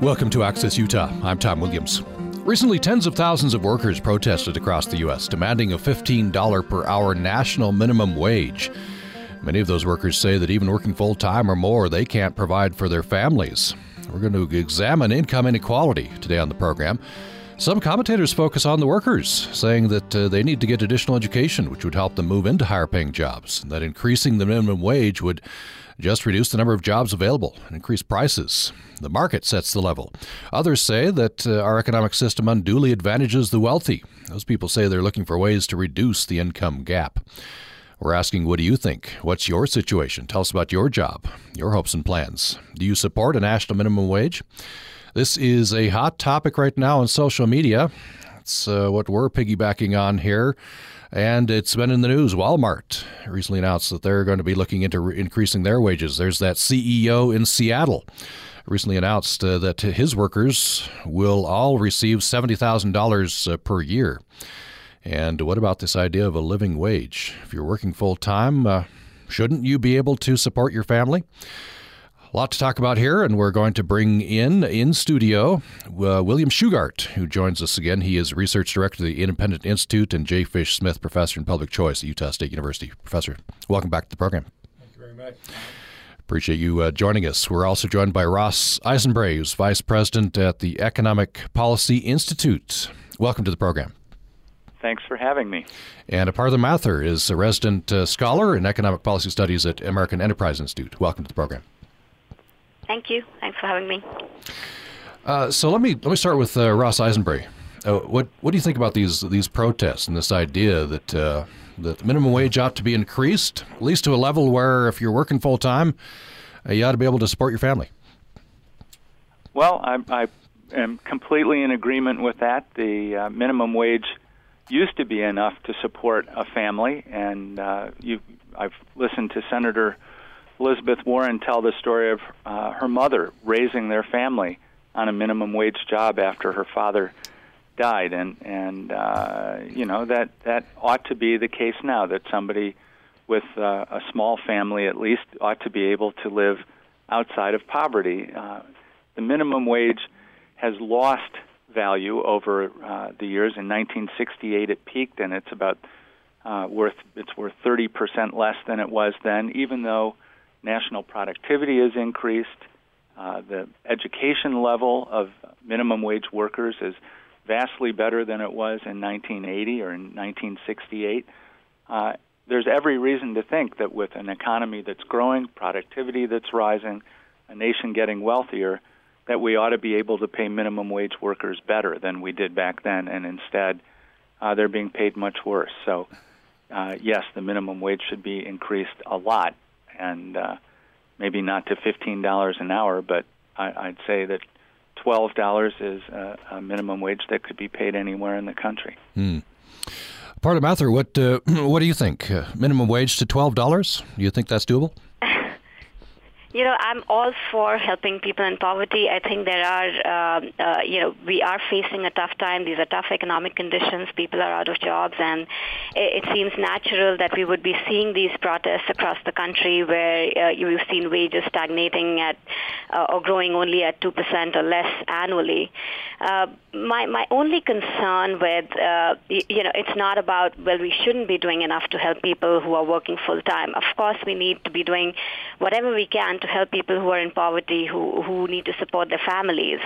Welcome to Access Utah. I'm Tom Williams. Recently, tens of thousands of workers protested across the U.S., demanding a $15 per hour national minimum wage. Many of those workers say that even working full time or more, they can't provide for their families. We're going to examine income inequality today on the program. Some commentators focus on the workers, saying that uh, they need to get additional education, which would help them move into higher paying jobs, and that increasing the minimum wage would just reduce the number of jobs available and increase prices. The market sets the level. Others say that uh, our economic system unduly advantages the wealthy. Those people say they're looking for ways to reduce the income gap. We're asking, what do you think? What's your situation? Tell us about your job, your hopes and plans. Do you support a national minimum wage? This is a hot topic right now on social media. It's uh, what we're piggybacking on here and it's been in the news. Walmart recently announced that they're going to be looking into re- increasing their wages. There's that CEO in Seattle recently announced uh, that his workers will all receive $70,000 uh, per year. And what about this idea of a living wage? If you're working full time, uh, shouldn't you be able to support your family? A lot to talk about here, and we're going to bring in in studio uh, William Shugart, who joins us again. He is research director of the Independent Institute and J. Fish Smith Professor in Public Choice at Utah State University. Professor, welcome back to the program. Thank you very much. Appreciate you uh, joining us. We're also joined by Ross Eisenbrey, who's Vice President at the Economic Policy Institute. Welcome to the program. Thanks for having me. And Aparna Mathur is a resident uh, scholar in economic policy studies at American Enterprise Institute. Welcome to the program. Thank you. Thanks for having me. Uh, so let me let me start with uh, Ross Eisenbrey. Uh, what what do you think about these these protests and this idea that uh, that the minimum wage ought to be increased at least to a level where if you're working full time, uh, you ought to be able to support your family? Well, I, I am completely in agreement with that. The uh, minimum wage used to be enough to support a family, and you I've listened to Senator Elizabeth Warren tell the story of uh, her mother raising their family on a minimum wage job after her father died, and and uh, you know that that ought to be the case now that somebody with uh, a small family at least ought to be able to live outside of poverty. Uh, the minimum wage has lost value over uh, the years. In 1968, it peaked, and it's about uh, worth it's worth 30 percent less than it was then, even though national productivity has increased. Uh, the education level of minimum wage workers is vastly better than it was in 1980 or in 1968. Uh, there's every reason to think that with an economy that's growing, productivity that's rising, a nation getting wealthier, that we ought to be able to pay minimum wage workers better than we did back then, and instead uh, they're being paid much worse. So, uh, yes, the minimum wage should be increased a lot, and uh, maybe not to fifteen dollars an hour, but I, I'd say that twelve dollars is a, a, minimum wage that could be paid anywhere in the country. Hmm. Aparna Mathur, what uh, what do you think? Uh, minimum wage to twelve dollars? Do you think that's doable? You know, I'm all for helping people in poverty. I think there are, uh, uh, you know, we are facing a tough time. These are tough economic conditions. People are out of jobs, and it, it seems natural that we would be seeing these protests across the country where uh, you've seen wages stagnating at uh, or growing only at 2% or less annually. Uh, my, my only concern with, uh, you, you know, it's not about, well, we shouldn't be doing enough to help people who are working full time. Of course, we need to be doing whatever we can to help people who are in poverty who, who need to support their families.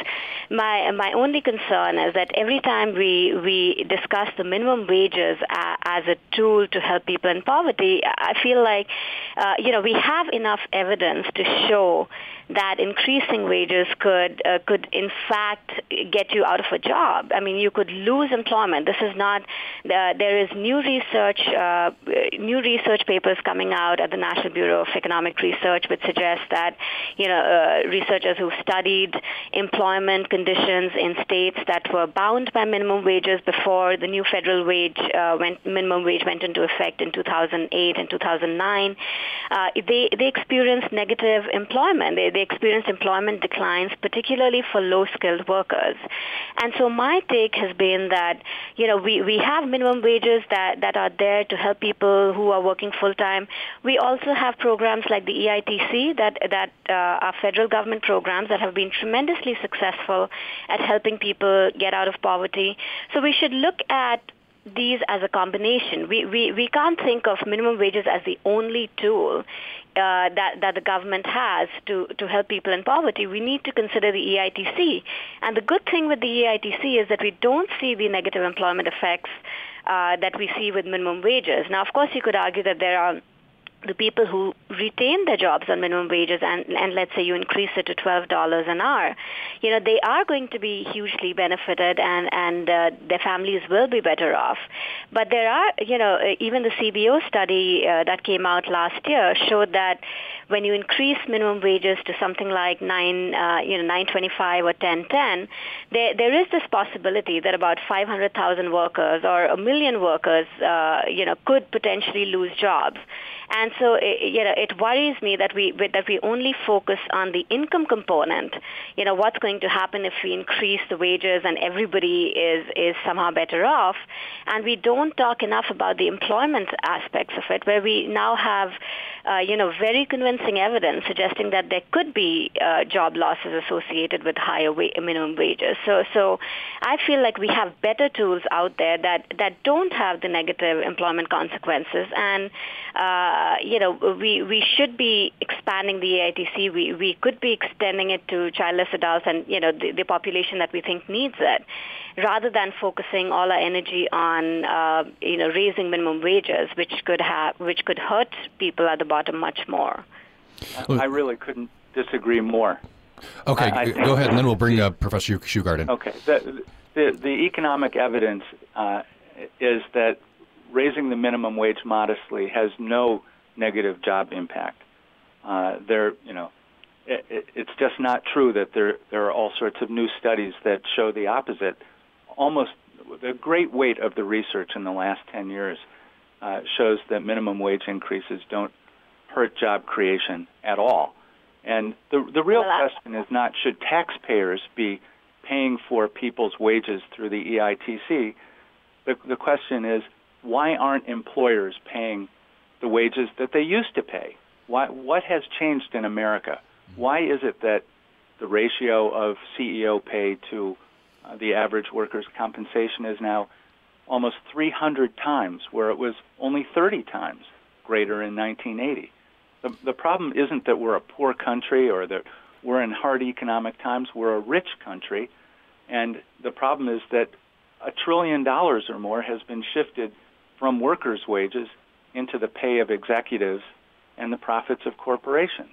My, my only concern is that every time we, we discuss the minimum wages as a tool to help people in poverty, I feel like, uh, you know, we have enough evidence to show that increasing wages could uh, could in fact get you out of a job. I mean, you could lose employment. This is not. Uh, there is new research, uh, new research papers coming out at the National Bureau of Economic Research, which suggest that you know uh, researchers who studied employment conditions in states that were bound by minimum wages before the new federal wage uh, went minimum wage went into effect in 2008 and 2009, uh, they they experienced negative employment. They they experience employment declines, particularly for low-skilled workers. And so my take has been that, you know, we, we have minimum wages that, that are there to help people who are working full-time. We also have programs like the EITC that, that uh, are federal government programs that have been tremendously successful at helping people get out of poverty. So we should look at these as a combination. We, we, we can't think of minimum wages as the only tool uh, that, that the government has to, to help people in poverty. We need to consider the EITC. And the good thing with the EITC is that we don't see the negative employment effects uh, that we see with minimum wages. Now, of course, you could argue that there are the people who retain their jobs on minimum wages and, and let's say you increase it to $12 an hour, you know, they are going to be hugely benefited and, and uh, their families will be better off. But there are, you know, uh, even the CBO study uh, that came out last year showed that when you increase minimum wages to something like nine, uh, you know, 925 or 1010, there, there is this possibility that about 500,000 workers or a million workers, uh, you know, could potentially lose jobs. And so, you know, it worries me that we that we only focus on the income component. You know, what's going to happen if we increase the wages and everybody is is somehow better off, and we don't talk enough about the employment aspects of it, where we now have, uh, you know, very convincing evidence suggesting that there could be uh, job losses associated with higher wa- minimum wages. So, so I feel like we have better tools out there that that don't have the negative employment consequences and. Uh, uh, you know, we, we should be expanding the EITC. We, we could be extending it to childless adults and, you know, the, the population that we think needs it, rather than focusing all our energy on, uh, you know, raising minimum wages, which could have, which could hurt people at the bottom much more. I really couldn't disagree more. Okay, I, I go ahead, and then we'll bring uh, Professor Shugart in. Okay, the, the, the economic evidence uh, is that raising the minimum wage modestly has no negative job impact. Uh, there, you know, it, it, it's just not true that there there are all sorts of new studies that show the opposite. Almost the great weight of the research in the last 10 years uh, shows that minimum wage increases don't hurt job creation at all. And the the real well, question is not should taxpayers be paying for people's wages through the EITC. The, the question is why aren't employers paying the wages that they used to pay? Why, what has changed in America? Why is it that the ratio of CEO pay to uh, the average worker's compensation is now almost 300 times, where it was only 30 times greater in 1980? The, the problem isn't that we're a poor country or that we're in hard economic times. We're a rich country, and the problem is that a trillion dollars or more has been shifted from workers' wages into the pay of executives and the profits of corporations.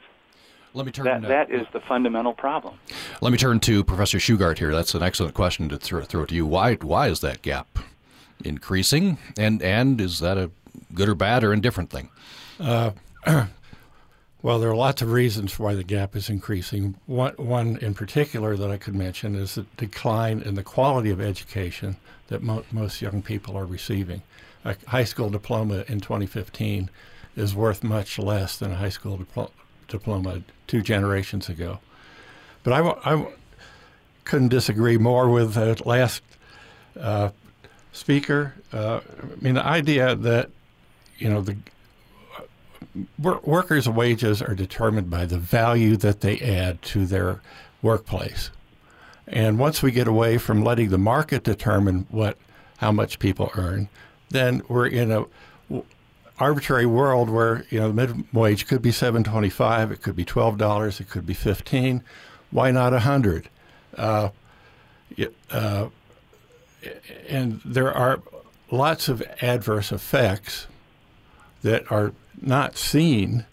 Let me turn. That, that is the fundamental problem. Let me turn to Professor Shugart here. That's an excellent question to throw, throw to you. Why why is that gap increasing, and and is that a good or bad or indifferent thing? Uh, well, there are lots of reasons why the gap is increasing. One one in particular that I could mention is the decline in the quality of education that mo- most young people are receiving a high school diploma in 2015 is worth much less than a high school dipl- diploma two generations ago. But I, I couldn't disagree more with the last uh, speaker. Uh, I mean, the idea that you know the workers' wages are determined by the value that they add to their workplace. And once we get away from letting the market determine what how much people earn, then we're in a arbitrary world where you know the minimum wage could be seven twenty five, it could be twelve dollars, it could be fifteen. Why not a hundred? Uh, uh, and there are lots of adverse effects that are not seen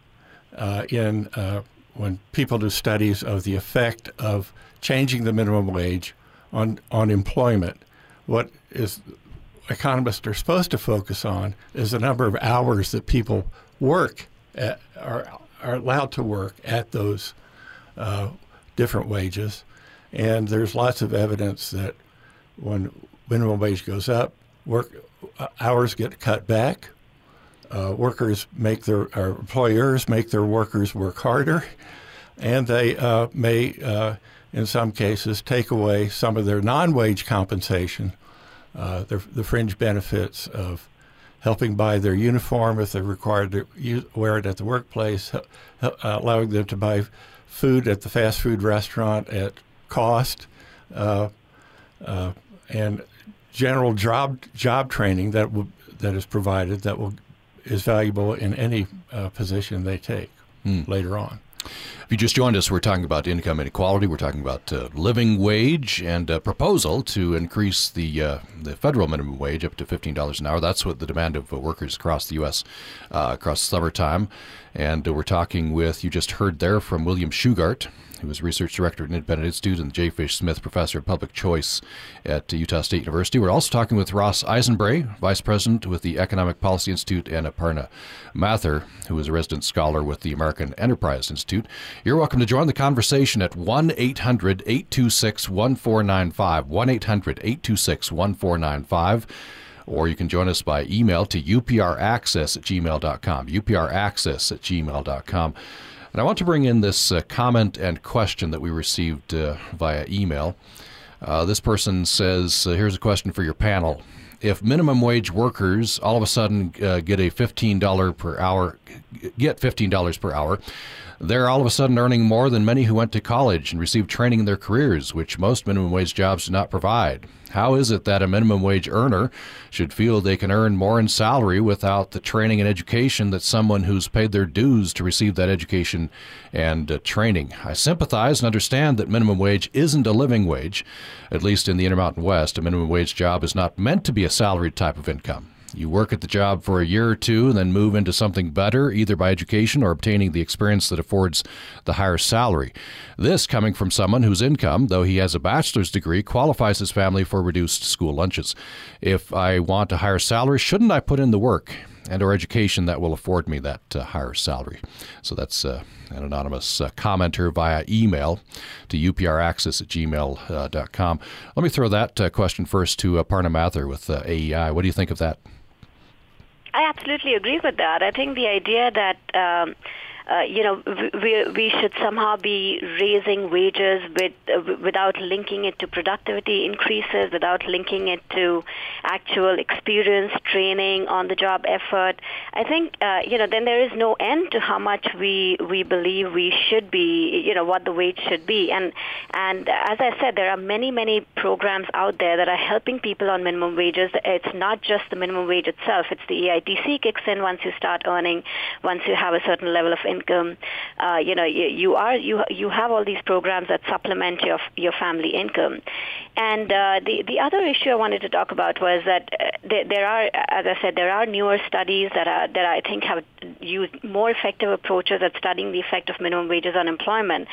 uh, in uh, when people do studies of the effect of changing the minimum wage on on employment. What is economists are supposed to focus on is the number of hours that people work at, are, are allowed to work at those uh, different wages. And there's lots of evidence that when minimum wage goes up, work uh, hours get cut back. Uh, workers make their employers make their workers work harder. and they uh, may, uh, in some cases, take away some of their non-wage compensation, uh, their, the fringe benefits of helping buy their uniform if they're required to use, wear it at the workplace, allowing them to buy food at the fast food restaurant at cost, uh, uh, and general job job training that will that is provided that will is valuable in any uh, position they take mm. later on. If you just joined us, we're talking about income inequality. We're talking about uh, living wage and a proposal to increase the uh, the federal minimum wage up to fifteen dollars an hour. That's what the demand of uh, workers across the U.S. Uh, across summertime. And we're talking with you just heard there from William Shugart who is research director at Independent Institute and the J. Fish Smith Professor of Public Choice at Utah State University. We're also talking with Ross Eisenbrey, Vice President with the Economic Policy Institute, and Aparna Mathur, who is a resident scholar with the American Enterprise Institute. You're welcome to join the conversation at 1 800 826 1495. 1 800 826 1495 or you can join us by email to upraccess at gmail.com. upraccess at gmail.com. And I want to bring in this uh, comment and question that we received uh, via email. Uh, this person says, uh, Here's a question for your panel. If minimum wage workers all of a sudden uh, get a $15 per hour, get $15 per hour, they're all of a sudden earning more than many who went to college and received training in their careers, which most minimum wage jobs do not provide. How is it that a minimum wage earner should feel they can earn more in salary without the training and education that someone who's paid their dues to receive that education and uh, training? I sympathize and understand that minimum wage isn't a living wage. At least in the Intermountain West, a minimum wage job is not meant to be a salaried type of income. You work at the job for a year or two and then move into something better, either by education or obtaining the experience that affords the higher salary. This coming from someone whose income, though he has a bachelor's degree, qualifies his family for reduced school lunches. If I want a higher salary, shouldn't I put in the work? and or education that will afford me that uh, higher salary. So that's uh, an anonymous uh, commenter via email to upraccess at gmail.com. Let me throw that uh, question first to uh, Aparna Mathur with uh, AEI. What do you think of that? I absolutely agree with that. I think the idea that um, uh, you know, we, we should somehow be raising wages with, uh, without linking it to productivity increases, without linking it to actual experience, training, on the job effort. I think, uh, you know, then there is no end to how much we, we believe we should be, you know, what the wage should be. And, and as I said, there are many, many programs out there that are helping people on minimum wages. It's not just the minimum wage itself. It's the EITC kicks in once you start earning, once you have a certain level of income income. Uh, you know, you, you are you you have all these programs that supplement your your family income. And uh, the the other issue I wanted to talk about was that uh, there, there are, as I said, there are newer studies that are that I think have used more effective approaches at studying the effect of minimum wages on employment.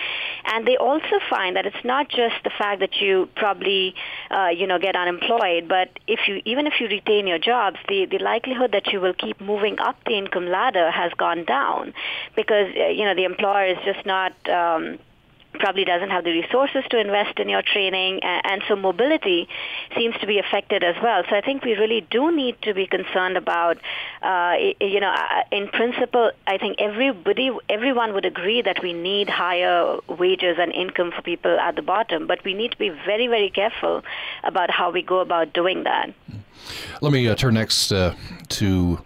And they also find that it's not just the fact that you probably uh, you know get unemployed, but if you even if you retain your jobs, the the likelihood that you will keep moving up the income ladder has gone down because because uh, you know the employer is just not um, probably doesn't have the resources to invest in your training, and, so mobility seems to be affected as well. So I think we really do need to be concerned about, uh, you know, uh, in principle, I think everybody, everyone would agree that we need higher wages and income for people at the bottom, but we need to be very, very careful about how we go about doing that. Let me uh, turn next uh, to.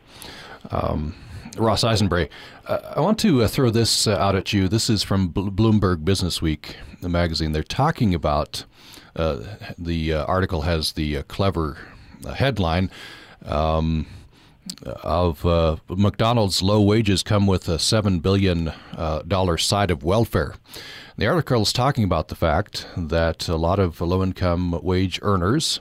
Um, Ross Eisenbrey. Uh, I want to uh, throw this uh, out at you. This is from Bloomberg Business Week, the magazine. They're talking about uh, the uh, article has the uh, clever headline um, of McDonald's low wages come with a seven billion dollar side of welfare. The article is talking about the fact that a lot of low income wage earners.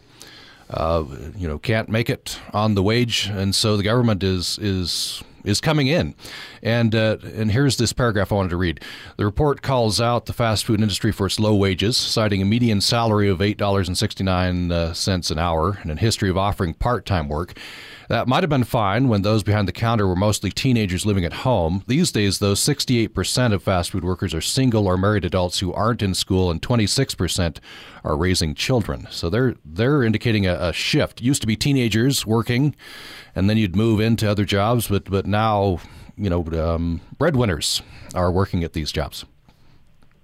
You know, can't make it on the wage, and so the government is is is coming in. And uh, and here's this paragraph I wanted to read. The report calls out the fast food industry for its low wages, citing a median salary of eight dollars and sixty nine uh, an hour and a history of offering part time work. That might have been fine when those behind the counter were mostly teenagers living at home. These days, though, 68% of fast food workers are single or married adults who aren't in school, and 26% are raising children. So they're they're indicating a, a shift. Used to be teenagers working, and then you'd move into other jobs, but but now you know um, breadwinners are working at these jobs.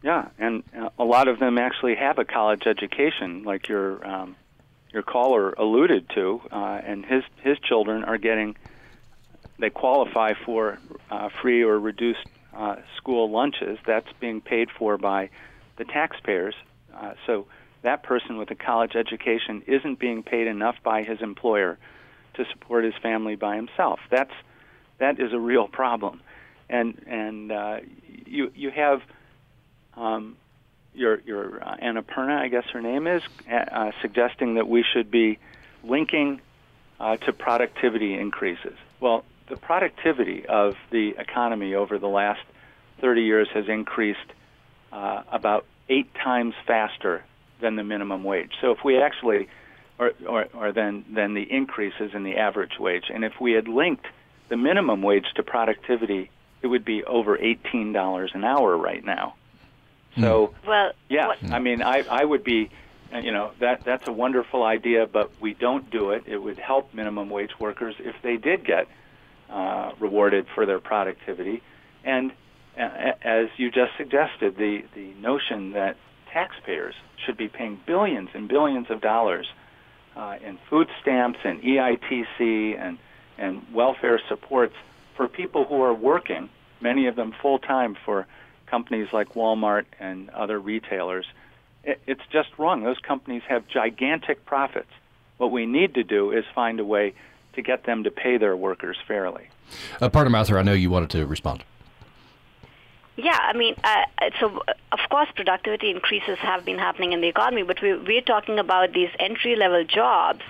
Yeah, and uh, a lot of them actually have a college education, like your um, your caller alluded to, uh, and his his children are getting they qualify for uh, free or reduced uh, school lunches. That's being paid for by the taxpayers. Uh, so that person with a college education isn't being paid enough by his employer to support his family by himself. That's that is a real problem, and and uh, you you have um, your your uh, Annapurna, I guess her name is, uh, uh, suggesting that we should be linking uh, to productivity increases. Well, the productivity of the economy over the last 30 years has increased uh, about eight times faster than the minimum wage. So if we actually, or, or, or than, than the increases in the average wage, and if we had linked the minimum wage to productivity, it would be over $18 an hour right now. So, hmm. well, yeah, what, I mean, I, I would be, you know, that that's a wonderful idea, but we don't do it. It would help minimum wage workers if they did get uh, rewarded for their productivity. And uh, as you just suggested, the, the notion that taxpayers should be paying billions and billions of dollars uh, in food stamps and EITC and, and welfare supports for people who are working, many of them full time for companies like Walmart and other retailers. It's just wrong. Those companies have gigantic profits. What we need to do is find a way to get them to pay their workers fairly. Uh, Aparna Mathur, I know you wanted to respond. Yeah, I mean, uh, so of course, productivity increases have been happening in the economy, but we, we're talking about these entry level jobs,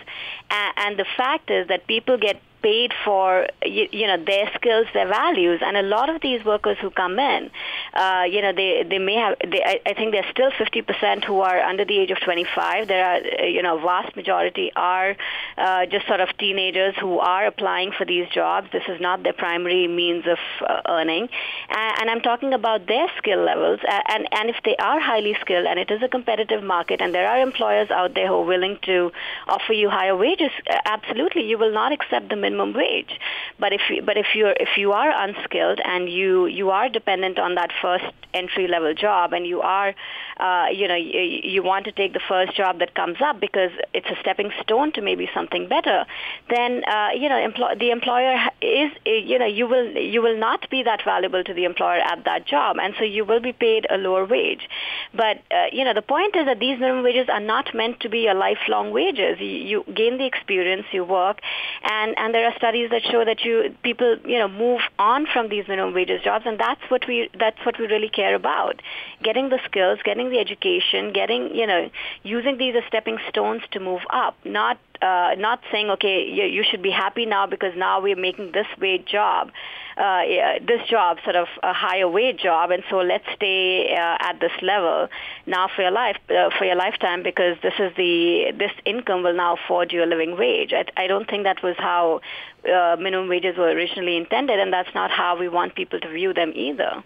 and, and the fact is that people get paid for you, you, know their skills, their values, and a lot of these workers who come in, uh, you know they they may have they, I, I think there's still 50% who are under the age of 25. There are uh, you know vast majority are uh, just sort of teenagers who are applying for these jobs. This is not their primary means of uh, earning, and, and I'm talking about their skill levels. And and if they are highly skilled and it is a competitive market, and there are employers out there who are willing to offer you higher wages, absolutely you will not accept the minimum minimum wage. But if you, but if you're if you are unskilled and you you are dependent on that first entry level job and you are uh, you know you, you want to take the first job that comes up because it's a stepping stone to maybe something better, then uh, you know empl- the employer is you know you will you will not be that valuable to the employer at that job, and so you will be paid a lower wage. But uh, you know the point is that these minimum wages are not meant to be a lifelong wages. You, you gain the experience, you work, and and there are studies that show that you people you know move on from these minimum wages jobs, and that's what we that's what we really care about: getting the skills, getting the education, getting you know using these as stepping stones to move up, not uh, not saying okay you, you should be happy now because now we're making this wage job uh, this job sort of a higher wage job and so let's stay uh, at this level now for your life uh, for your lifetime because this is the this income will now afford you a living wage. I, I don't think that was how uh, minimum wages were originally intended and that's not how we want people to view them either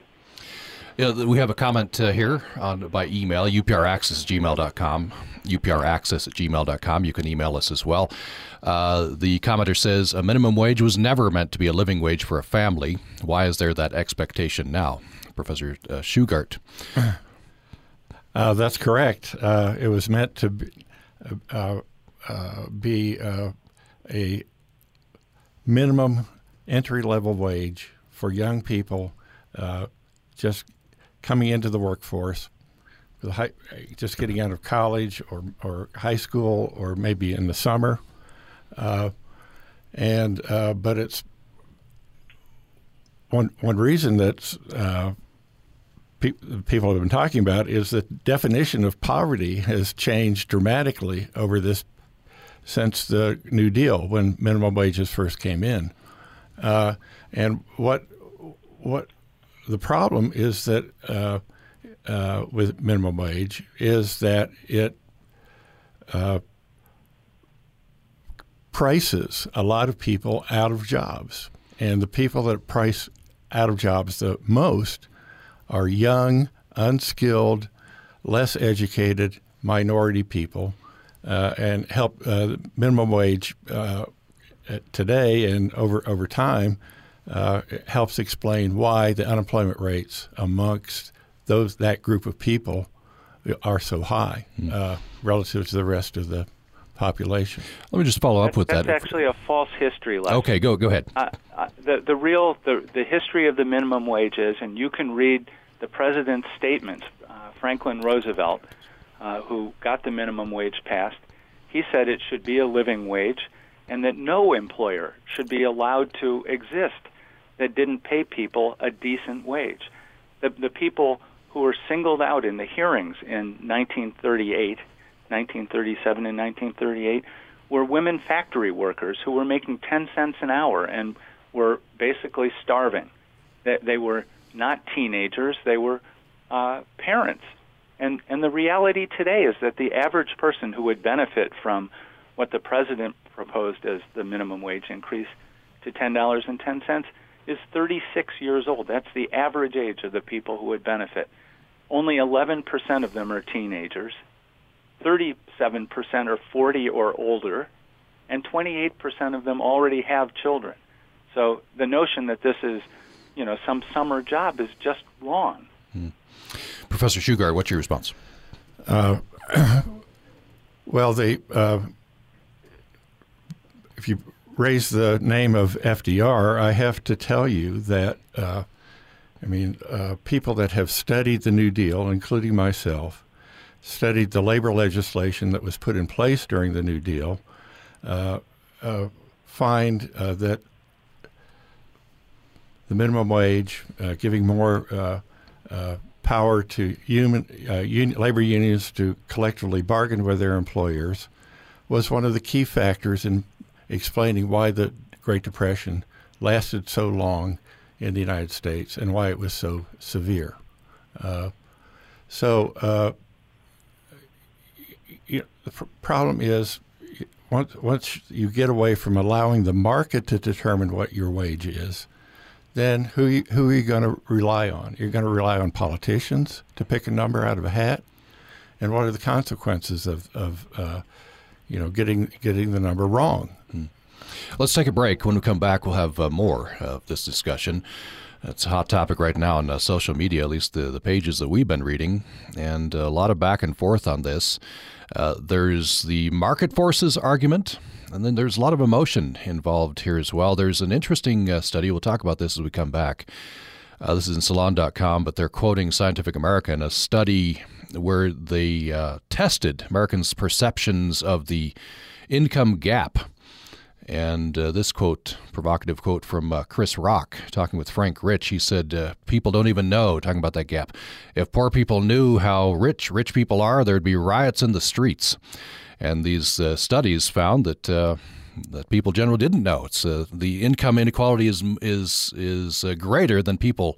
yeah, we have a comment uh, here on by email, upraccess at gmail.com, upraccess at gmail.com. You can email us as well. Uh, the commenter says, a minimum wage was never meant to be a living wage for a family. Why is there that expectation now? Professor uh, Shugart. Uh, that's correct. Uh, it was meant to be, uh, uh, be a minimum entry level wage for young people just coming into the workforce, just getting out of college or, or high school or maybe in the summer. Uh, and uh, but it's one one reason that uh, pe- people have been talking about is that definition of poverty has changed dramatically over this since the New Deal when minimum wages first came in. Uh, and what what the problem is that uh, uh, with minimum wage is that it uh, prices a lot of people out of jobs, and the people that price out of jobs the most are young, unskilled, less educated minority people, uh, and help uh, minimum wage uh, today and over over time uh, helps explain why the unemployment rates amongst those that group of people are so high mm. uh, relative to the rest of the population. Let me just follow up with that's that. That's actually a false history lesson. Okay, go go ahead. Uh, uh, the the real the the history of the minimum wage is, and you can read the president's statements. Uh, Franklin Roosevelt, uh, who got the minimum wage passed, he said it should be a living wage, and that no employer should be allowed to exist that didn't pay people a decent wage. The the people who were singled out in the hearings in 1938 1937 and 1938 were women factory workers who were making 10 cents an hour and were basically starving. They, they were not teenagers, they were uh, parents. And, and the reality today is that the average person who would benefit from what the president proposed as the minimum wage increase to $10.10 is 36 years old. That's the average age of the people who would benefit. Only 11% of them are teenagers. 37% are 40 or older, and 28% of them already have children. So the notion that this is, you know, some summer job is just wrong. Hmm. Professor Shugart, what's your response? Uh, well, they, uh, if you raise the name of FDR, I have to tell you that, uh, I mean, uh, people that have studied the New Deal, including myself, studied the labor legislation that was put in place during the New Deal, uh, uh, find uh, that the minimum wage, uh, giving more power to human, labor unions to collectively bargain with their employers, was one of the key factors in explaining why the Great Depression lasted so long in the United States and why it was so severe. so you know, the pr- problem is once once you get away from allowing the market to determine what your wage is, then who who are you going to rely on? You're going to rely on politicians to pick a number out of a hat, and what are the consequences of of uh, you know getting getting the number wrong? Let's take a break. When we come back, we'll have uh, more of this discussion. It's a hot topic right now on uh, social media, at least the, the pages that we've been reading, and a lot of back and forth on this. Uh, there's the market forces argument, and then there's a lot of emotion involved here as well. There's an interesting uh, study. We'll talk about this as we come back. Uh, this is in salon.com, but they're quoting Scientific American, in a study where they uh, tested Americans' perceptions of the income gap and uh, this quote, provocative quote from uh, Chris Rock, talking with Frank Rich, he said, uh, People don't even know, talking about that gap. If poor people knew how rich rich people are, there'd be riots in the streets. And these uh, studies found that. Uh, that people generally didn't know. It's uh, the income inequality is is is greater than people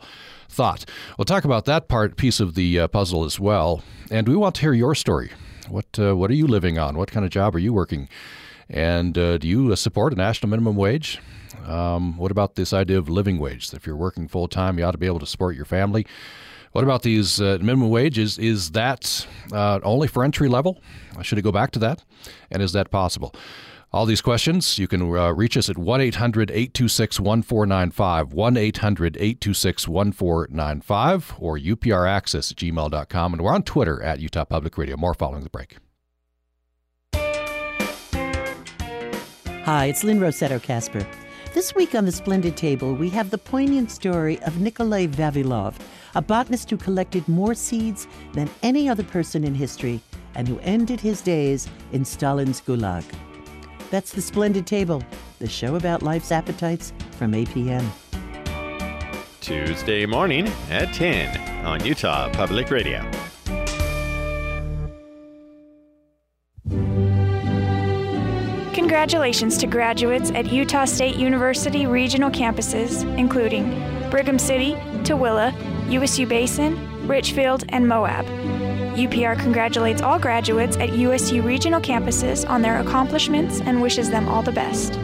thought. We'll talk about that part piece of the puzzle as well, and we want to hear your story. What what are you living on? What kind of job are you working? And uh, do you uh, support a national minimum wage? Um, what about this idea of living wage? If you're working full time, you ought to be able to support your family. What about these uh, minimum wages? Is that uh, only for entry level? Should it go back to that? And is that possible? All these questions, you can uh, reach us at 1 800 826 1495, 1 800 826 1495, or upraccess at gmail.com. And we're on Twitter at Utah Public Radio. More following the break. Hi, it's Lynne Rossetto Kasper. This week on the Splendid Table, we have the poignant story of Nikolai Vavilov, a botanist who collected more seeds than any other person in history and who ended his days in Stalin's Gulag. That's the Splendid Table, the show about life's appetites from APM. Tuesday morning at 10 on Utah Public Radio. Congratulations to graduates at Utah State University regional campuses, including Brigham City, Tooele, USU Basin, Richfield, and Moab. UPR congratulates all graduates at USU regional campuses on their accomplishments and wishes them all the best.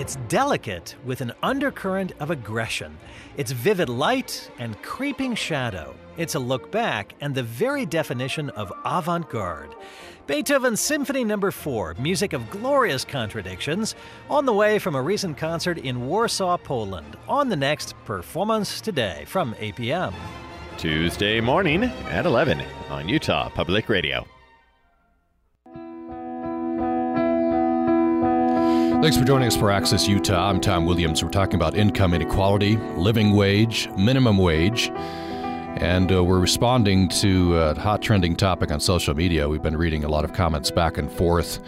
It's delicate with an undercurrent of aggression. It's vivid light and creeping shadow. It's a look back and the very definition of avant garde. Beethoven's Symphony No. 4, music of glorious contradictions, on the way from a recent concert in Warsaw, Poland. On the next Performance Today from APM. Tuesday morning at 11 on Utah Public Radio. Thanks for joining us for Access Utah. I'm Tom Williams. We're talking about income inequality, living wage, minimum wage, and uh, we're responding to a hot trending topic on social media. We've been reading a lot of comments back and forth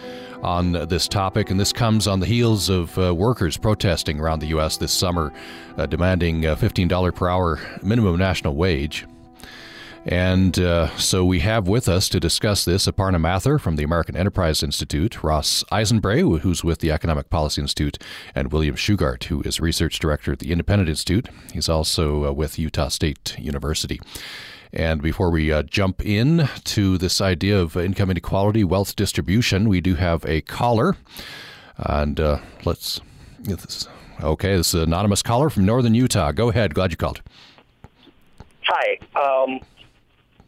on this topic, and this comes on the heels of uh, workers protesting around the U.S. this summer, uh, demanding $15 per hour minimum national wage. And uh, so we have with us to discuss this Aparna Mathur from the American Enterprise Institute, Ross Eisenbrey, who's with the Economic Policy Institute, and William Shugart, who is research director at the Independent Institute. He's also uh, with Utah State University. And before we uh, jump in to this idea of income inequality, wealth distribution, we do have a caller. And uh, let's. Okay, this is an anonymous caller from northern Utah. Go ahead. Glad you called. Hi. Um,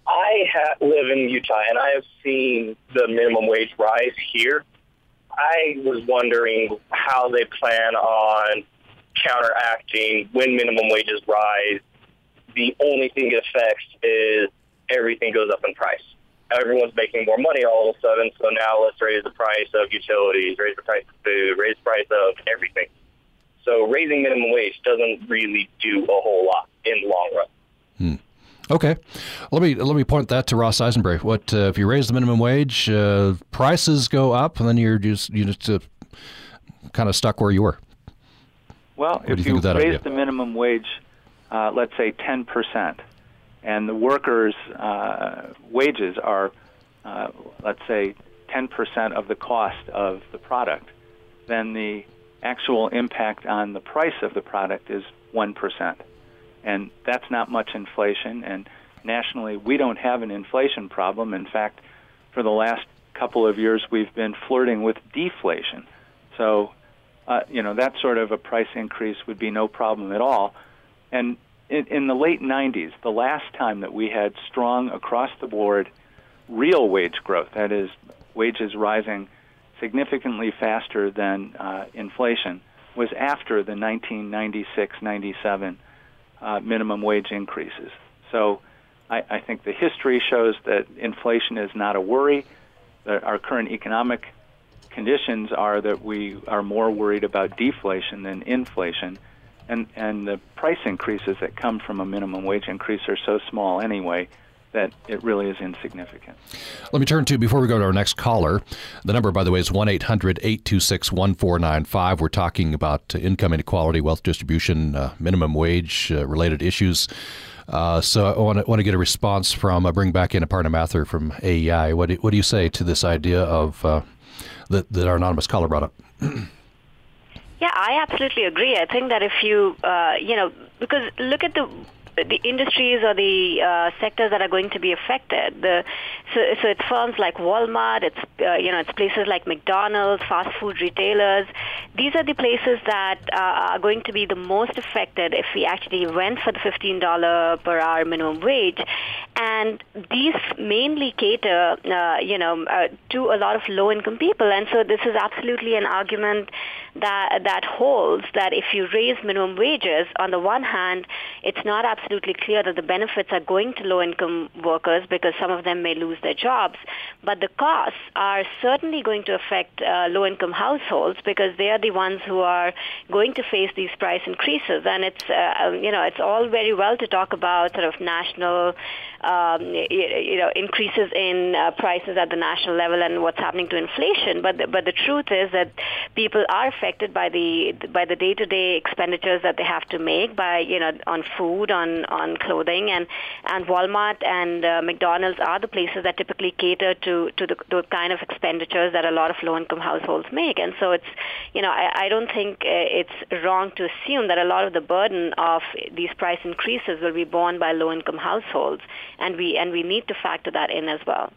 I ha- live in Utah, and I have seen the minimum wage rise here. I was wondering how they plan on counteracting when minimum wages rise. The only thing it affects is everything goes up in price. Everyone's making more money all of a sudden, so now let's raise the price of utilities, raise the price of food, raise the price of everything. So raising minimum wage doesn't really do a whole lot in the long run. Hmm. Okay, let me let me point that to Ross Eisenberg. What uh, if you raise the minimum wage, uh, prices go up, and then you're just you just uh, kind of stuck where you were. Well, what if you, you, raise idea? the minimum wage, uh, let's say ten percent, and the workers' uh, wages are, uh, let's say, ten percent of the cost of the product, then the actual impact on the price of the product is one percent and that's not much inflation. And nationally, we don't have an inflation problem. In fact, for the last couple of years, we've been flirting with deflation. So, uh, you know, that sort of a price increase would be no problem at all. And in, in the late 90s, the last time that we had strong across the board real wage growth, that is, wages rising significantly faster than uh, inflation, was after the 1996 97 uh, minimum wage increases. So I, I think the history shows that inflation is not a worry. That our current economic conditions are that we are more worried about deflation than inflation. And, and the price increases that come from a minimum wage increase are so small anyway that it really is insignificant. Let me turn to, before we go to our next caller, the number, by the way, is 1 800 826 1495. We're talking about income inequality, wealth distribution, uh, minimum wage uh, related issues. Uh, so I want to, want to get a response from, uh, bring back in Aparna Mathur from AEI. What do, what do you say to this idea of uh, that, that our anonymous caller brought up? Yeah, I absolutely agree. I think that if you, uh, you know, because look at the the industries or the uh, sectors that are going to be affected. The, so, so it's firms like Walmart, it's uh, you know it's places like McDonald's, fast food retailers. These are the places that uh, are going to be the most affected if we actually went for the $15 per hour minimum wage. And these mainly cater, uh, you know, uh, to a lot of low-income people. And so this is absolutely an argument that that holds that if you raise minimum wages, on the one hand, it's not absolutely clear that the benefits are going to low-income workers because some of them may lose their jobs, but the costs are certainly going to affect uh, low-income households because they are the ones who are going to face these price increases. And it's uh, you know it's all very well to talk about sort of national um, you know increases in uh, prices at the national level and what's happening to inflation, but the, but the truth is that people are affected by the by the day-to-day expenditures that they have to make by you know on food, on on clothing, and and Walmart and uh, McDonald's are the places that typically cater to to the, the kind of expenditures that a lot of low-income households make, and so it's you know I, I don't think uh, it's wrong to assume that a lot of the burden of these price increases will be borne by low-income households, and we and we need to factor that in as well.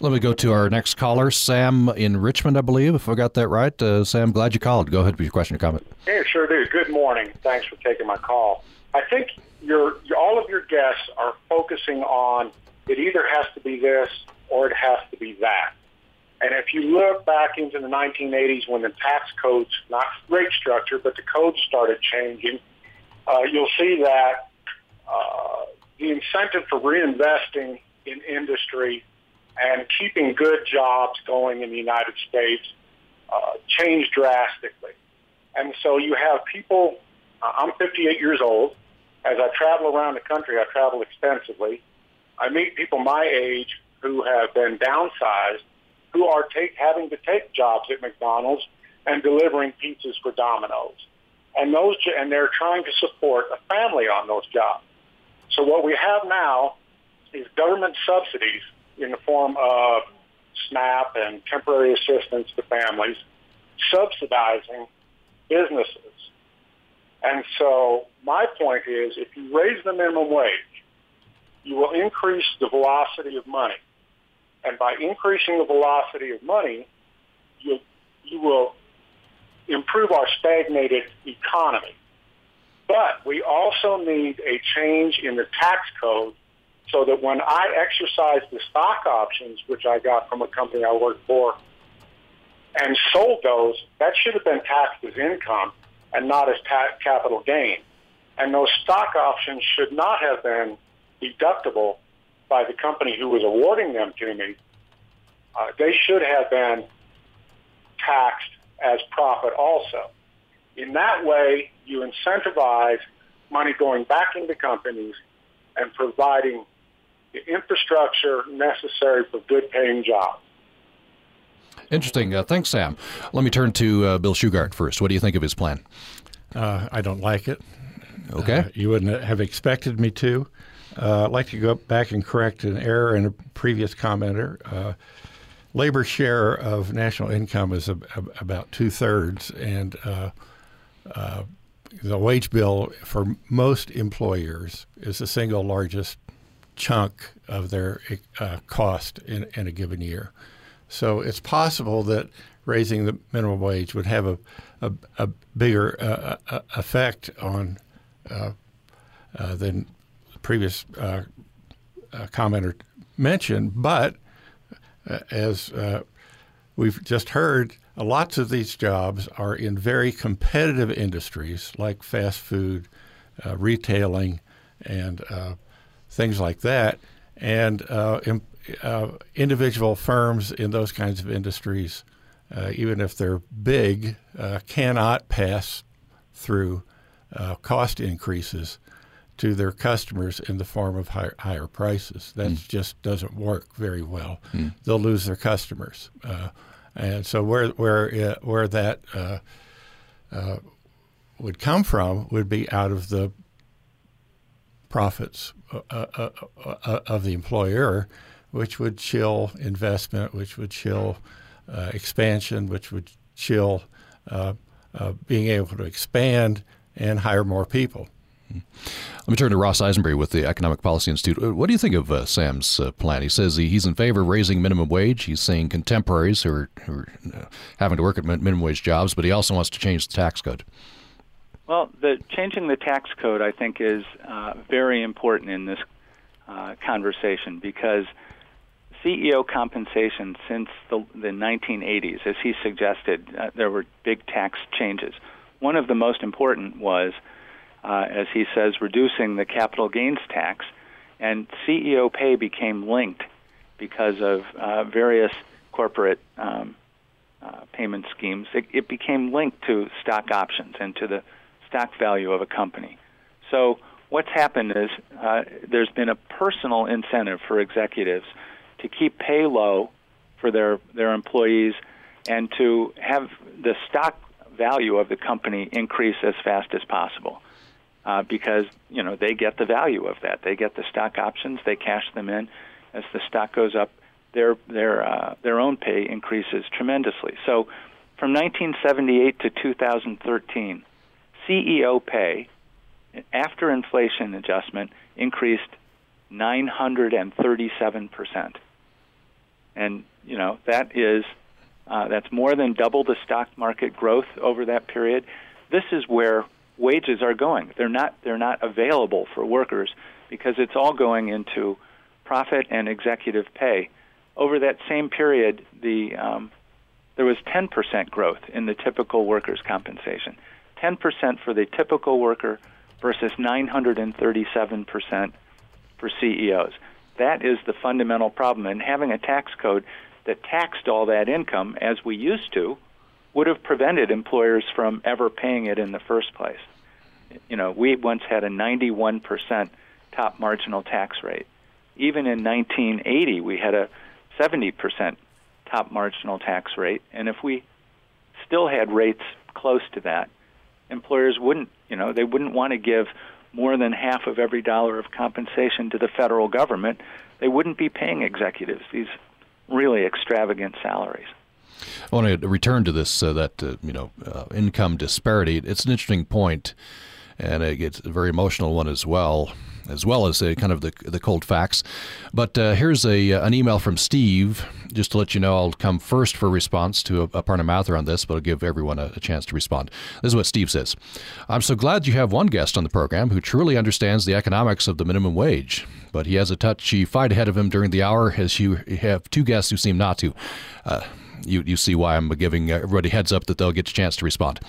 Let me go to our next caller, Sam in Richmond, I believe, if I got that right. Uh, Sam, glad you called. Go ahead with your question or comment. Hey, sure do. Good morning. Thanks for taking my call. I think your, all of your guests are focusing on it either has to be this or it has to be that. And if you look back into the 1980s when the tax codes, not rate structure, but the codes started changing, uh, you'll see that uh, the incentive for reinvesting in industry and keeping good jobs going in the United States uh, changed drastically. And so you have people, uh, I'm 58 years old. As I travel around the country, I travel extensively. I meet people my age who have been downsized, who are take, having to take jobs at McDonald's and delivering pizzas for Domino's. And those, and they're trying to support a family on those jobs. So what we have now is government subsidies in the form of SNAP and temporary assistance to families, subsidizing businesses. And so my point is if you raise the minimum wage, you will increase the velocity of money. And by increasing the velocity of money, you, you will improve our stagnated economy. But we also need a change in the tax code so that when I exercise the stock options, which I got from a company I worked for, and sold those, that should have been taxed as income and not as ta- capital gain. And those stock options should not have been deductible by the company who was awarding them to me. Uh, they should have been taxed as profit also. In that way, you incentivize money going back into companies and providing the infrastructure necessary for good paying jobs. Interesting. Uh, thanks, Sam. Let me turn to uh, Bill Shugart first. What do you think of his plan? Uh, I don't like it. Okay. Uh, you wouldn't have expected me to. Uh, I'd like to go back and correct an error in a previous commenter. Uh, labor share of national income is a, a, about two thirds, and the wage bill for most employers is the single largest chunk of their uh, cost in, in, a given year. So it's possible that raising the minimum wage would have a, a, a bigger uh, uh effect on uh, uh, than the previous uh, commenter mentioned. But as we've just heard, lots of these jobs are in very competitive industries like fast food, retailing, and things like that. And uh, uh, individual firms in those kinds of industries, uh, even if they're big, uh, cannot pass through uh, cost increases to their customers in the form of higher, higher prices. That mm. just doesn't work very well. Mm. They'll lose their customers. Uh, and so where where where that would come from would be out of the profits uh, uh, uh, of the employer, which would chill investment, which would chill expansion, which would chill being able to expand and hire more people. Let me turn to Ross Eisenbrey with the Economic Policy Institute. What do you think of uh, Sam's uh, plan? He says he, he's in favor of raising minimum wage. He's saying contemporaries who are, who are uh, having to work at minimum wage jobs, but he also wants to change the tax code. Well, the changing the tax code, I think, is uh, very important in this uh, conversation because CEO compensation since the, the 1980s, as he suggested, uh, there were big tax changes. One of the most important was, uh, as he says, reducing the capital gains tax, and CEO pay became linked because of uh, various corporate um, uh, payment schemes. It, it became linked to stock options and to the stock value of a company. So what's happened is uh, there's been a personal incentive for executives to keep pay low for their their employees and to have the stock value of the company increase as fast as possible. Uh, because you know they get the value of that. They get the stock options. They cash them in. As the stock goes up, their their uh, their own pay increases tremendously. So, from 1978 to 2013, CEO pay after inflation adjustment increased 937%. and you know that is uh, that's more than double the stock market growth over that period. This is where wages are going. They're not they're not available for workers because it's all going into profit and executive pay. Over that same period, the um, there was 10% growth in the typical workers' compensation. 10% for the typical worker versus 937% for CEOs. That is the fundamental problem. And having a tax code that taxed all that income, as we used to, would have prevented employers from ever paying it in the first place. You know, we once had a 91% top marginal tax rate. Even in 1980, we had a 70% top marginal tax rate. And if we still had rates close to that, employers wouldn't, you know, they wouldn't want to give more than half of every dollar of compensation to the federal government. They wouldn't be paying executives these really extravagant salaries. I want to return to this uh, that uh, you know uh, income disparity. It's an interesting point, and it's a very emotional one as well as well as a kind of the, the cold facts. But uh, here's a uh, an email from Steve. Just to let you know, I'll come first for response to Aparna Mathur on this, but I'll give everyone a, a chance to respond. This is what Steve says. I'm so glad you have one guest on the program who truly understands the economics of the minimum wage, but he has a touchy fight ahead of him during the hour as you have two guests who seem not to. Uh, you, you see why I'm giving everybody heads up that they'll get a chance to respond.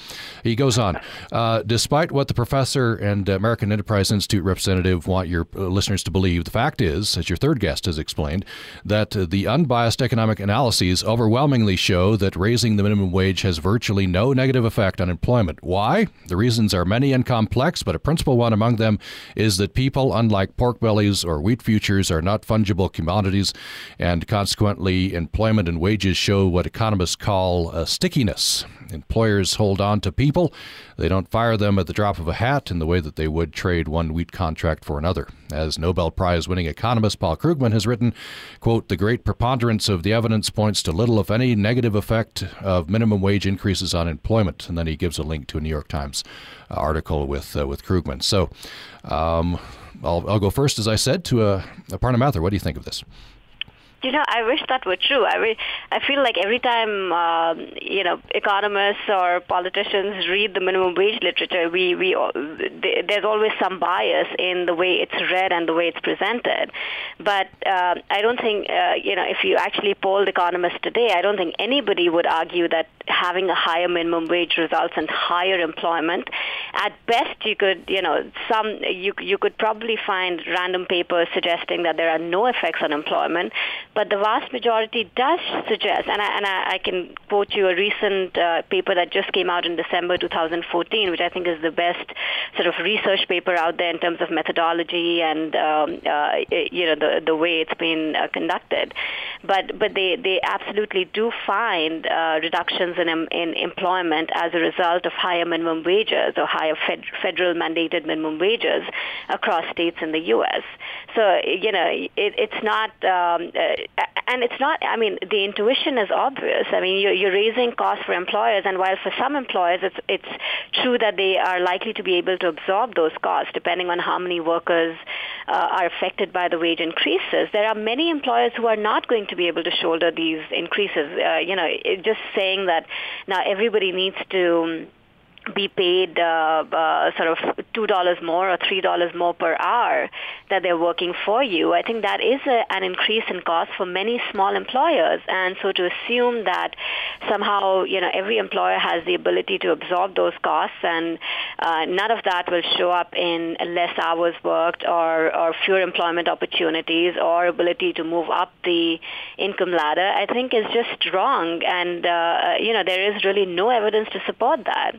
He goes on. Uh, despite what the professor and American Enterprise Institute representative want your uh, listeners to believe, the fact is, as your third guest has explained, that the unbiased economic analyses overwhelmingly show that raising the minimum wage has virtually no negative effect on employment. Why? The reasons are many and complex, but a principal one among them is that people, unlike pork bellies or wheat futures, are not fungible commodities, and consequently, employment and wages show what economists call a stickiness. Employers hold on to people. They don't fire them at the drop of a hat in the way that they would trade one wheat contract for another. As Nobel Prize winning economist Paul Krugman has written, quote, the great preponderance of the evidence points to little, if any, negative effect of minimum wage increases on employment. And then he gives a link to a New York Times article with, uh, with Krugman. So um, I'll, I'll go first, as I said, to uh, Aparna Mathur. What do you think of this? You know, I wish that were true. I re- I feel like every time um, you know economists or politicians read the minimum wage literature, we we there's always some bias in the way it's read and the way it's presented. But uh, I don't think uh, you know if you actually polled economists today, I don't think anybody would argue that having a higher minimum wage results in higher employment. At best, you could you know some you you could probably find random papers suggesting that there are no effects on employment but the vast majority does suggest, and I, and I, I can quote you a recent uh, paper that just came out in December 2014, which I think is the best sort of research paper out there in terms of methodology and um, uh, you know the the way it's been uh, conducted. But but they they absolutely do find uh, reductions in in employment as a result of higher minimum wages or higher fed, federal mandated minimum wages across states in the U.S. So you know it, it's not. Um, uh, and it's not. I mean, the intuition is obvious. I mean, you're, you're raising costs for employers, and while for some employers it's it's true that they are likely to be able to absorb those costs, depending on how many workers uh, are affected by the wage increases. There are many employers who are not going to be able to shoulder these increases. Uh, you know, just saying that now everybody needs to be paid uh, uh, sort of two dollars more or three dollars more per hour that they're working for you. I think that is a, an increase in cost for many small employers, and so to assume that somehow you know every employer has the ability to absorb those costs and uh, none of that will show up in less hours worked or or fewer employment opportunities or ability to move up the income ladder, I think is just wrong, and uh, you know there is really no evidence to support that.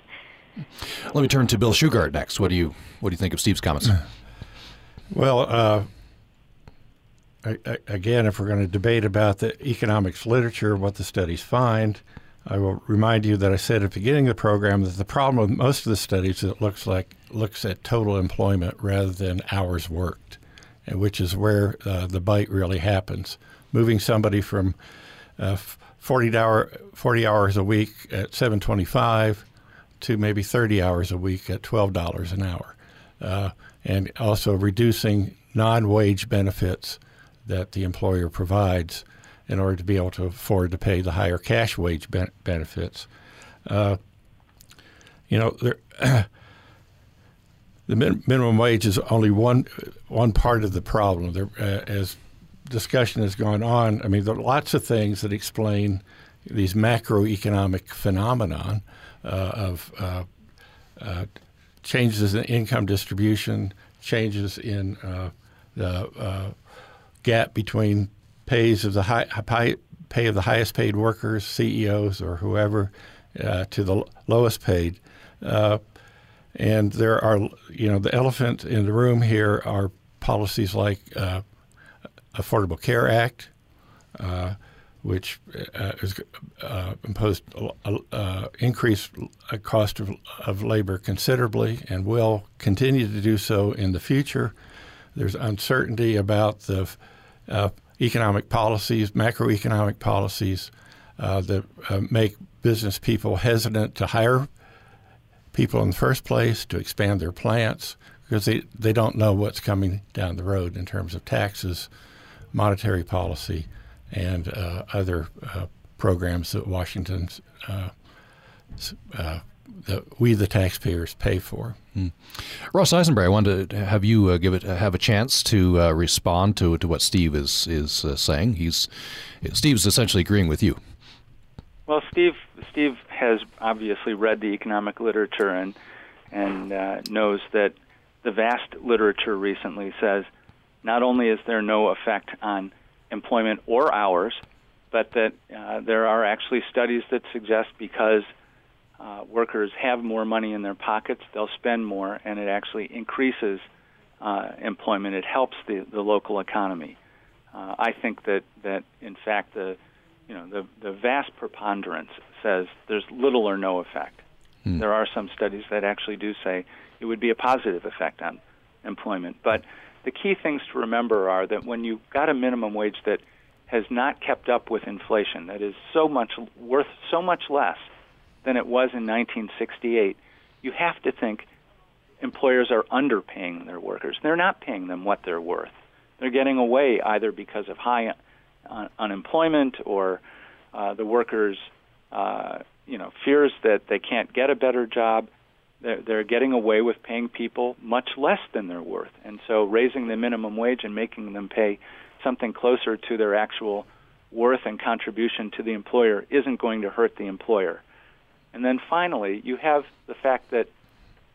Let me turn to Bill Shugart next. What do you what do you think of Steve's comments? Well, uh, I, I, again, if we're going to debate about the economics literature, what the studies find, I will remind you that I said at the beginning of the program that the problem with most of the studies it looks like looks at total employment rather than hours worked, and which is where uh, the bite really happens. Moving somebody from uh, 40 hour 40 hours a week at 725 to maybe 30 hours a week at $12 an hour, uh, and also reducing non wage benefits that the employer provides in order to be able to afford to pay the higher cash wage ben- benefits. Uh, you know, there, the min- minimum wage is only one one part of the problem. There, uh, as discussion has gone on, I mean, there are lots of things that explain these macroeconomic phenomenon of uh, uh, changes in income distribution, changes in uh, the uh, gap between pays of the high, pay of the highest paid workers, CEOs or whoever, uh, to the lowest paid. and there are, you know, the elephant in the room here are policies like Affordable Care Act, uh, which uh, has uh, imposed uh, increased cost of, of, labor considerably and will continue to do so in the future. There's uncertainty about the uh, economic policies, macroeconomic policies uh, that uh, make business people hesitant to hire people in the first place, to expand their plants, because they, they don't know what's coming down the road in terms of taxes, monetary policy, and uh, other uh, programs that Washington's uh, uh, that we the taxpayers pay for. Mm. Ross Eisenbrey, I wanted to have you uh, give it have a chance to uh, respond to to what Steve is is uh, saying. He's Steve's essentially agreeing with you. Well, Steve Steve has obviously read the economic literature and and knows that the vast literature recently says not only is there no effect on employment or hours, but that uh, there are actually studies that suggest because uh, workers have more money in their pockets, they'll spend more, and it actually increases uh, employment. It helps the, the local economy. Uh, I think that, that in fact the you know the, the vast preponderance says there's little or no effect. Hmm. There are some studies that actually do say it would be a positive effect on employment, but the key things to remember are that when you've got a minimum wage that has not kept up with inflation, that is so much worth so much less than it was in 1968, you have to think employers are underpaying their workers. They're not paying them what they're worth. They're getting away either because of high uh, unemployment or uh, the workers, uh, you know, fears that they can't get a better job they're, they're getting away with paying people much less than they're worth. And so raising the minimum wage and making them pay something closer to their actual worth and contribution to the employer isn't going to hurt the employer. And then finally, you have the fact that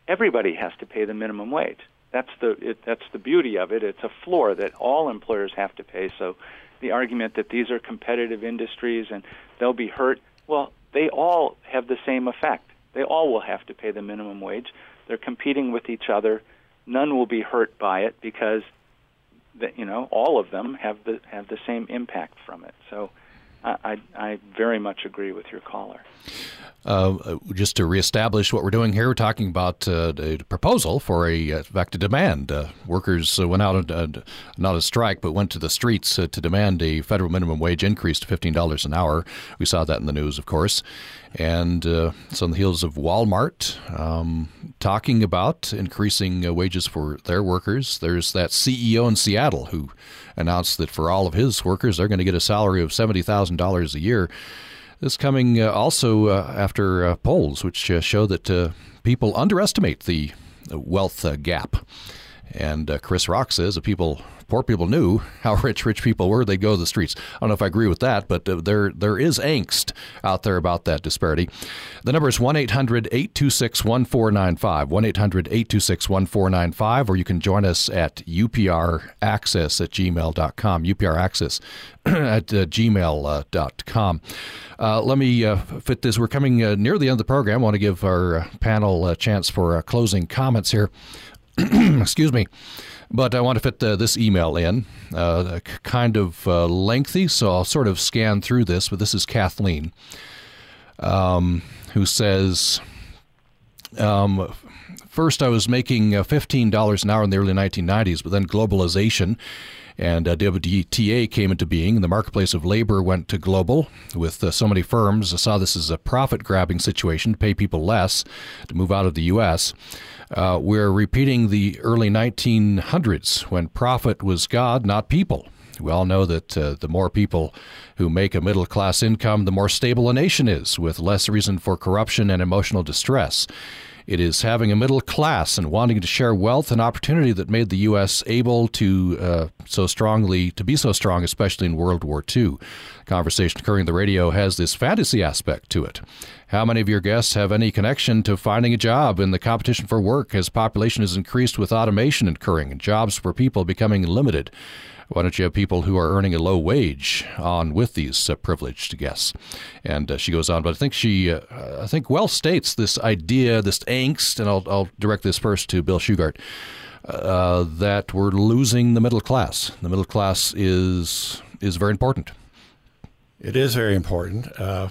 everybody has to pay the minimum wage. That's the it, that's the beauty of it. It's a floor that all employers have to pay. So the argument that these are competitive industries and they'll be hurt, well, they all have the same effect. They all will have to pay the minimum wage. They're competing with each other. None will be hurt by it because the, you know all of them have the have the same impact from it. So I, I, I very much agree with your caller. Uh, just to reestablish what we're doing here, we're talking about uh, a proposal for a, uh, in fact, a demand. Uh, workers uh, went out, uh, not a strike, but went to the streets to demand a federal minimum wage increase to $15 an hour. We saw that in the news, of course. And it's on the heels of Walmart um, talking about increasing wages for their workers. There's that CEO in Seattle who announced that for all of his workers, they're going to get a salary of $70,000 a year. This coming uh, also uh, after uh, polls which uh, show that uh, people underestimate the wealth uh, gap. And Chris Rock says that people poor people knew how rich rich people were, they'd go to the streets. I don't know if I agree with that, but uh, there there is angst out there about that disparity. The number is 1 800 826 1495. 1 800 826 1495, or you can join us at upraccess at gmail.com. upraccess at uh, gmail.com. Uh, let me uh, fit this. We're coming uh, near the end of the program. I want to give our uh, panel a chance for closing comments here. Excuse me. But I want to fit the, this email in, uh, kind of uh, lengthy, so I'll sort of scan through this. But this is Kathleen, um, who says, um, First, I was making uh, $15 an hour in the early 1990s, but then globalization and uh, WTA came into being. The marketplace of labor went to global with uh, so many firms. I saw this as a profit grabbing situation to pay people less to move out of the U.S. Uh, we're repeating the early 1900s when profit was God, not people. We all know that uh, the more people who make a middle class income, the more stable a nation is, with less reason for corruption and emotional distress. It is having a middle class and wanting to share wealth and opportunity that made the U.S. able to uh, so strongly to be so strong, especially in World War II. Conversation occurring the radio has this fantasy aspect to it. How many of your guests have any connection to finding a job in the competition for work as population has increased with automation occurring and jobs for people becoming limited? Why don't you have people who are earning a low wage on with these uh, privileged guests? And uh, she goes on, but I think she, uh, I think, well states this idea, this angst, and I'll, I'll direct this first to Bill Shugart, uh, that we're losing the middle class. The middle class is is very important. It is very important. Uh,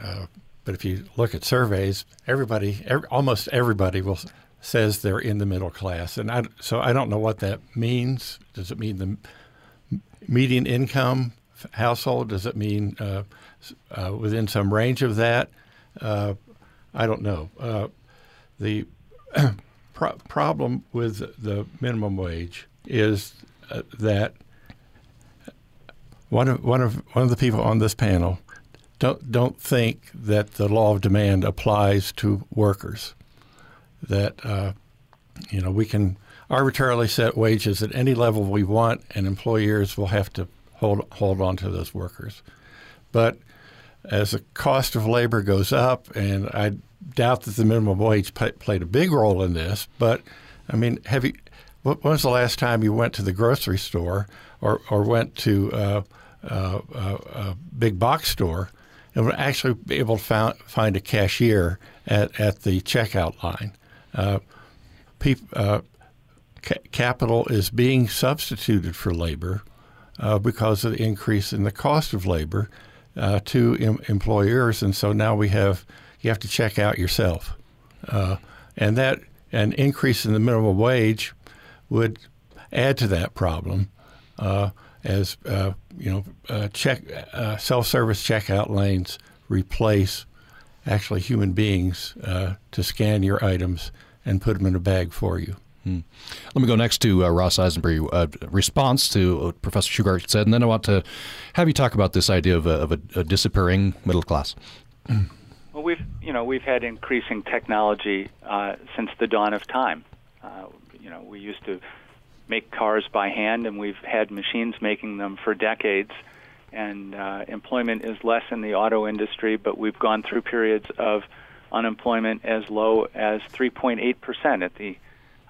uh, but if you look at surveys, everybody, every, almost everybody will says they're in the middle class, and I, so I don't know what that means. Does it mean the median income household? Does it mean uh, uh, within some range of that? Uh, I don't know. Uh, the pro- problem with the minimum wage is uh, that one of one of one of the people on this panel don't don't think that the law of demand applies to workers. That uh, you know we can arbitrarily set wages at any level we want, and employers will have to hold hold on to those workers. But as the cost of labor goes up, and I doubt that the minimum wage played a big role in this, but I mean, have you? When was the last time you went to the grocery store or or went to uh, uh, uh, a big box store and were actually able to found, find a cashier at, at the checkout line? Uh, uh ca- capital is being substituted for labor uh, because of the increase in the cost of labor to em- employers, and so now we have you have to check out yourself, uh, and that an increase in the minimum wage would add to that problem uh, as uh, you know uh, check self-service checkout lanes replace actually human beings to scan your items and put them in a bag for you. Hmm. Let me go next to uh, Ross Eisenbrey. Uh, response to what Professor Shugart said, and then I want to have you talk about this idea of a, of a, a disappearing middle class. Well, we've you know we've had increasing technology uh, since the dawn of time. Uh, you know, we used to make cars by hand, and we've had machines making them for decades. And uh, employment is less in the auto industry, but we've gone through periods of unemployment as low as 3.8 percent at the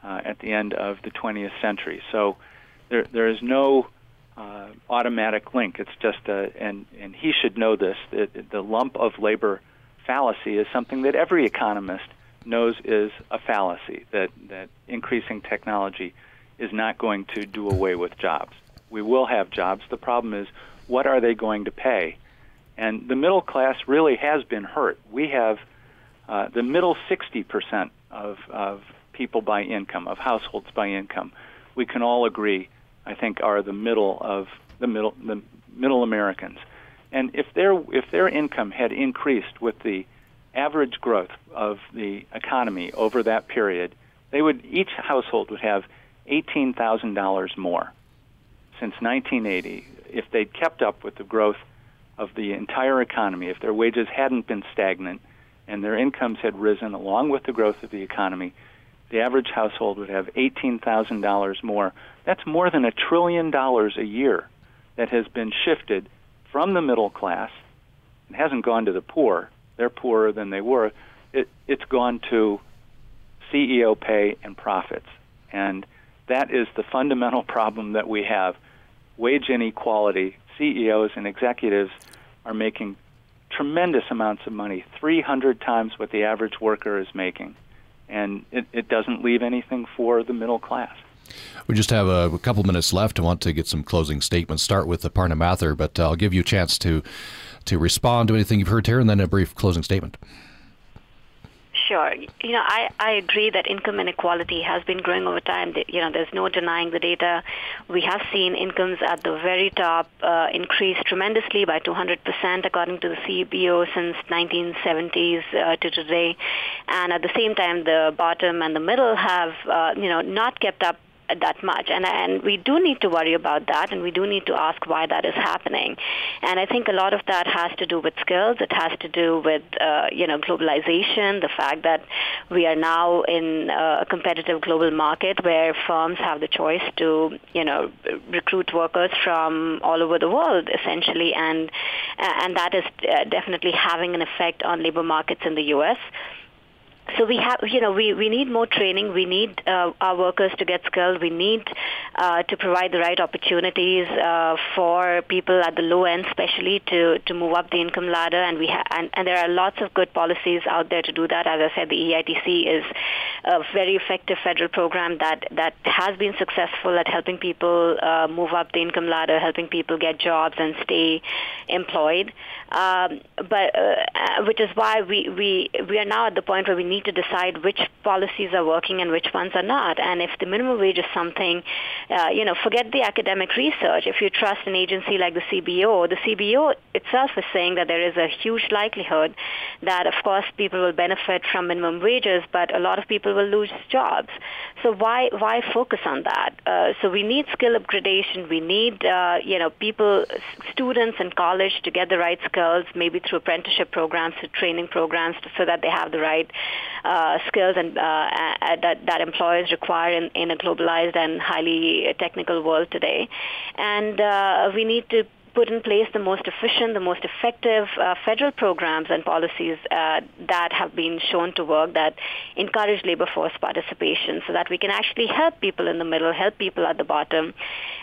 uh, at the end of the 20th century. So there, there is no uh, automatic link. It's just a, and, and he should know this, that the lump of labor fallacy is something that every economist knows is a fallacy, that, that increasing technology is not going to do away with jobs. We will have jobs. The problem is, what are they going to pay? And the middle class really has been hurt. We have uh, the middle 60% of, of people by income, of households by income, we can all agree, I think, are the middle of the middle the middle Americans. And if their if their income had increased with the average growth of the economy over that period, they would each household would have eighteen thousand dollars more since 1980 if they'd kept up with the growth of the entire economy. If their wages hadn't been stagnant and their incomes had risen along with the growth of the economy, the average household would have $18,000 more. That's more than a trillion dollars a year that has been shifted from the middle class. It hasn't gone to the poor. They're poorer than they were. It, it's gone to CEO pay and profits. And that is the fundamental problem that we have. Wage inequality. CEOs and executives are making tremendous amounts of money, 300 times what the average worker is making and it, it doesn't leave anything for the middle class. We just have a, couple minutes left. I want to get some closing statements. Start with the Aparna Mathur, but I'll give you a chance to to respond to anything you've heard here, and then a brief closing statement. Sure. You know, I, I agree that income inequality has been growing over time. You know, there's no denying the data. We have seen incomes at the very top uh, increase tremendously by 200% according to the CBO since 1970s uh, to today. And at the same time, the bottom and the middle have, uh, you know, not kept up that much. And, and we do need to worry about that, and we do need to ask why that is happening. And I think a lot of that has to do with skills. It has to do with, uh, you know, globalization, the fact that we are now in a competitive global market where firms have the choice to, you know, recruit workers from all over the world, essentially, and and that is uh, definitely having an effect on labor markets in the U.S so we have, you know, we, we need more training. We need uh, our workers to get skilled. We need uh, to provide the right opportunities uh, for people at the low end, especially to, to move up the income ladder. And we ha- and, and there are lots of good policies out there to do that. As I said, the EITC is a very effective federal program that that has been successful at helping people uh, move up the income ladder, helping people get jobs and stay employed. Um, but uh, uh, which is why we, we we are now at the point where we need to decide which policies are working and which ones are not. And if the minimum wage is something, uh, you know, forget the academic research. If you trust an agency like the CBO, the CBO itself is saying that there is a huge likelihood that, of course, people will benefit from minimum wages, but a lot of people will lose jobs. So why why focus on that? Uh, so we need skill upgradation. We need uh, you know people, students in college to get the right skills skills, maybe through apprenticeship programs, through training programs, so that they have the right uh, skills and uh, that that employers require in, in a globalized and highly technical world today. And uh, we need to put in place the most efficient, the most effective uh, federal programs and policies uh, that have been shown to work that encourage labor force participation so that we can actually help people in the middle, help people at the bottom.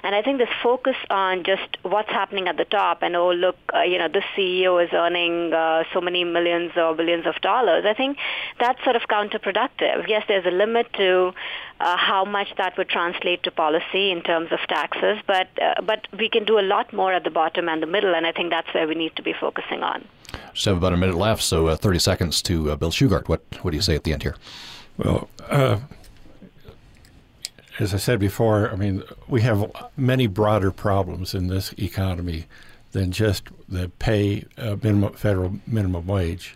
And I think this focus on just what's happening at the top and, oh, look, uh, you know, this CEO is earning uh, so many millions or billions of dollars, I think that's sort of counterproductive. Yes, there's a limit to uh, how much that would translate to policy in terms of taxes, but uh, but we can do a lot more at the bottom and the middle, and I think that's where we need to be focusing on. Just have about a minute left, so uh, 30 seconds to uh, Bill Shugart. What what do you say at the end here? Well, uh, as I said before, I mean we have many broader problems in this economy than just the pay uh, minimum federal minimum wage.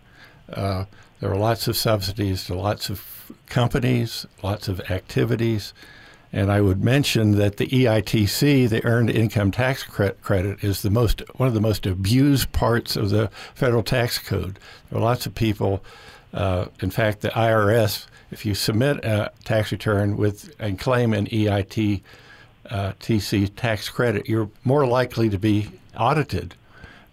There are lots of subsidies to lots of companies, lots of activities. And I would mention that the EITC, the Earned Income Tax Credit, is the most one of the most abused parts of the federal tax code. There are lots of people. Uh, in fact, the IRS, if you submit a tax return with and claim an EITC uh, tax credit, you're more likely to be audited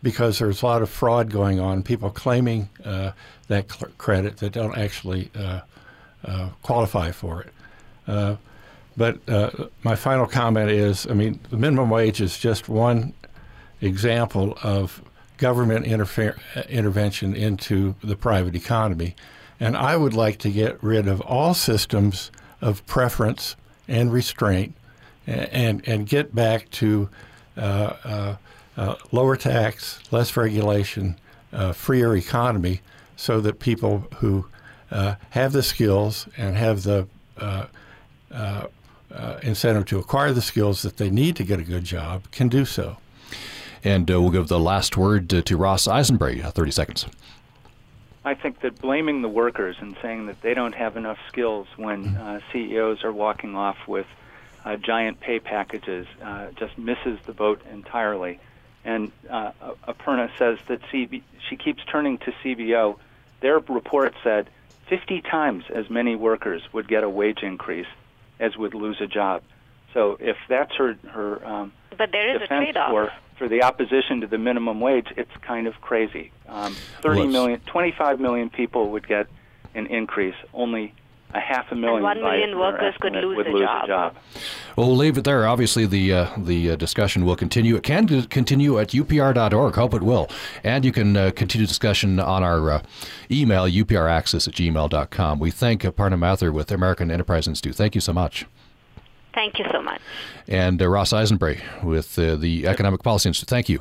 because there's a lot of fraud going on. People claiming uh, that cl- credit that don't actually uh, uh, qualify for it. Uh, but uh, my final comment is I mean, the minimum wage is just one example of government interfer- intervention into the private economy. And I would like to get rid of all systems of preference and restraint and, and, and get back to uh, uh, uh, lower tax, less regulation, freer economy so that people who uh, have the skills and have the uh, uh, uh, incentive to acquire the skills that they need to get a good job can do so. And uh, we'll give the last word to, to Ross Eisenbrey, 30 seconds. I think that blaming the workers and saying that they don't have enough skills when mm-hmm. uh, CEOs are walking off with uh, giant pay packages uh, just misses the boat entirely. And uh, Aparna says that CB, she keeps turning to CBO. Their report said 50 times as many workers would get a wage increase as would lose a job. So if that's her her um, but there is defense a trade-off. for for the opposition to the minimum wage, it's kind of crazy. Um, 30 million, 25 million people would get an increase. Only a half a million, and one million workers could lose, would a, lose job. a job. Well, we'll leave it there. Obviously, the uh, the uh, discussion will continue. It can continue at upr.org. Hope it will. And you can uh, continue discussion on our uh, email, upraccess at gmail.com. We thank Aparna Mathur with American Enterprise Institute. Thank you so much. Thank you so much. And uh, Ross Eisenbrey with uh, the Economic Policy Institute. Thank you.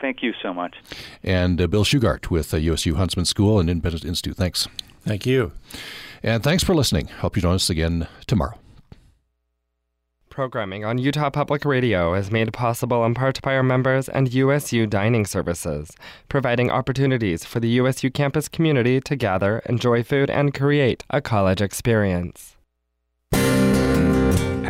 Thank you so much. And Bill Shugart with the USU Huntsman School and Independent Institute. Thanks. Thank you. And thanks for listening. Hope you join us again tomorrow. Programming on Utah Public Radio is made possible in part by our members and USU Dining Services, providing opportunities for the USU campus community to gather, enjoy food, and create a college experience.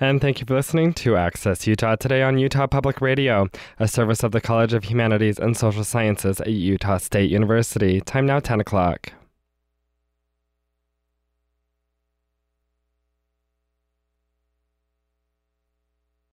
And thank you for listening to Access Utah today on Utah Public Radio, a service of the College of Humanities and Social Sciences at Utah State University. Time now 10 o'clock.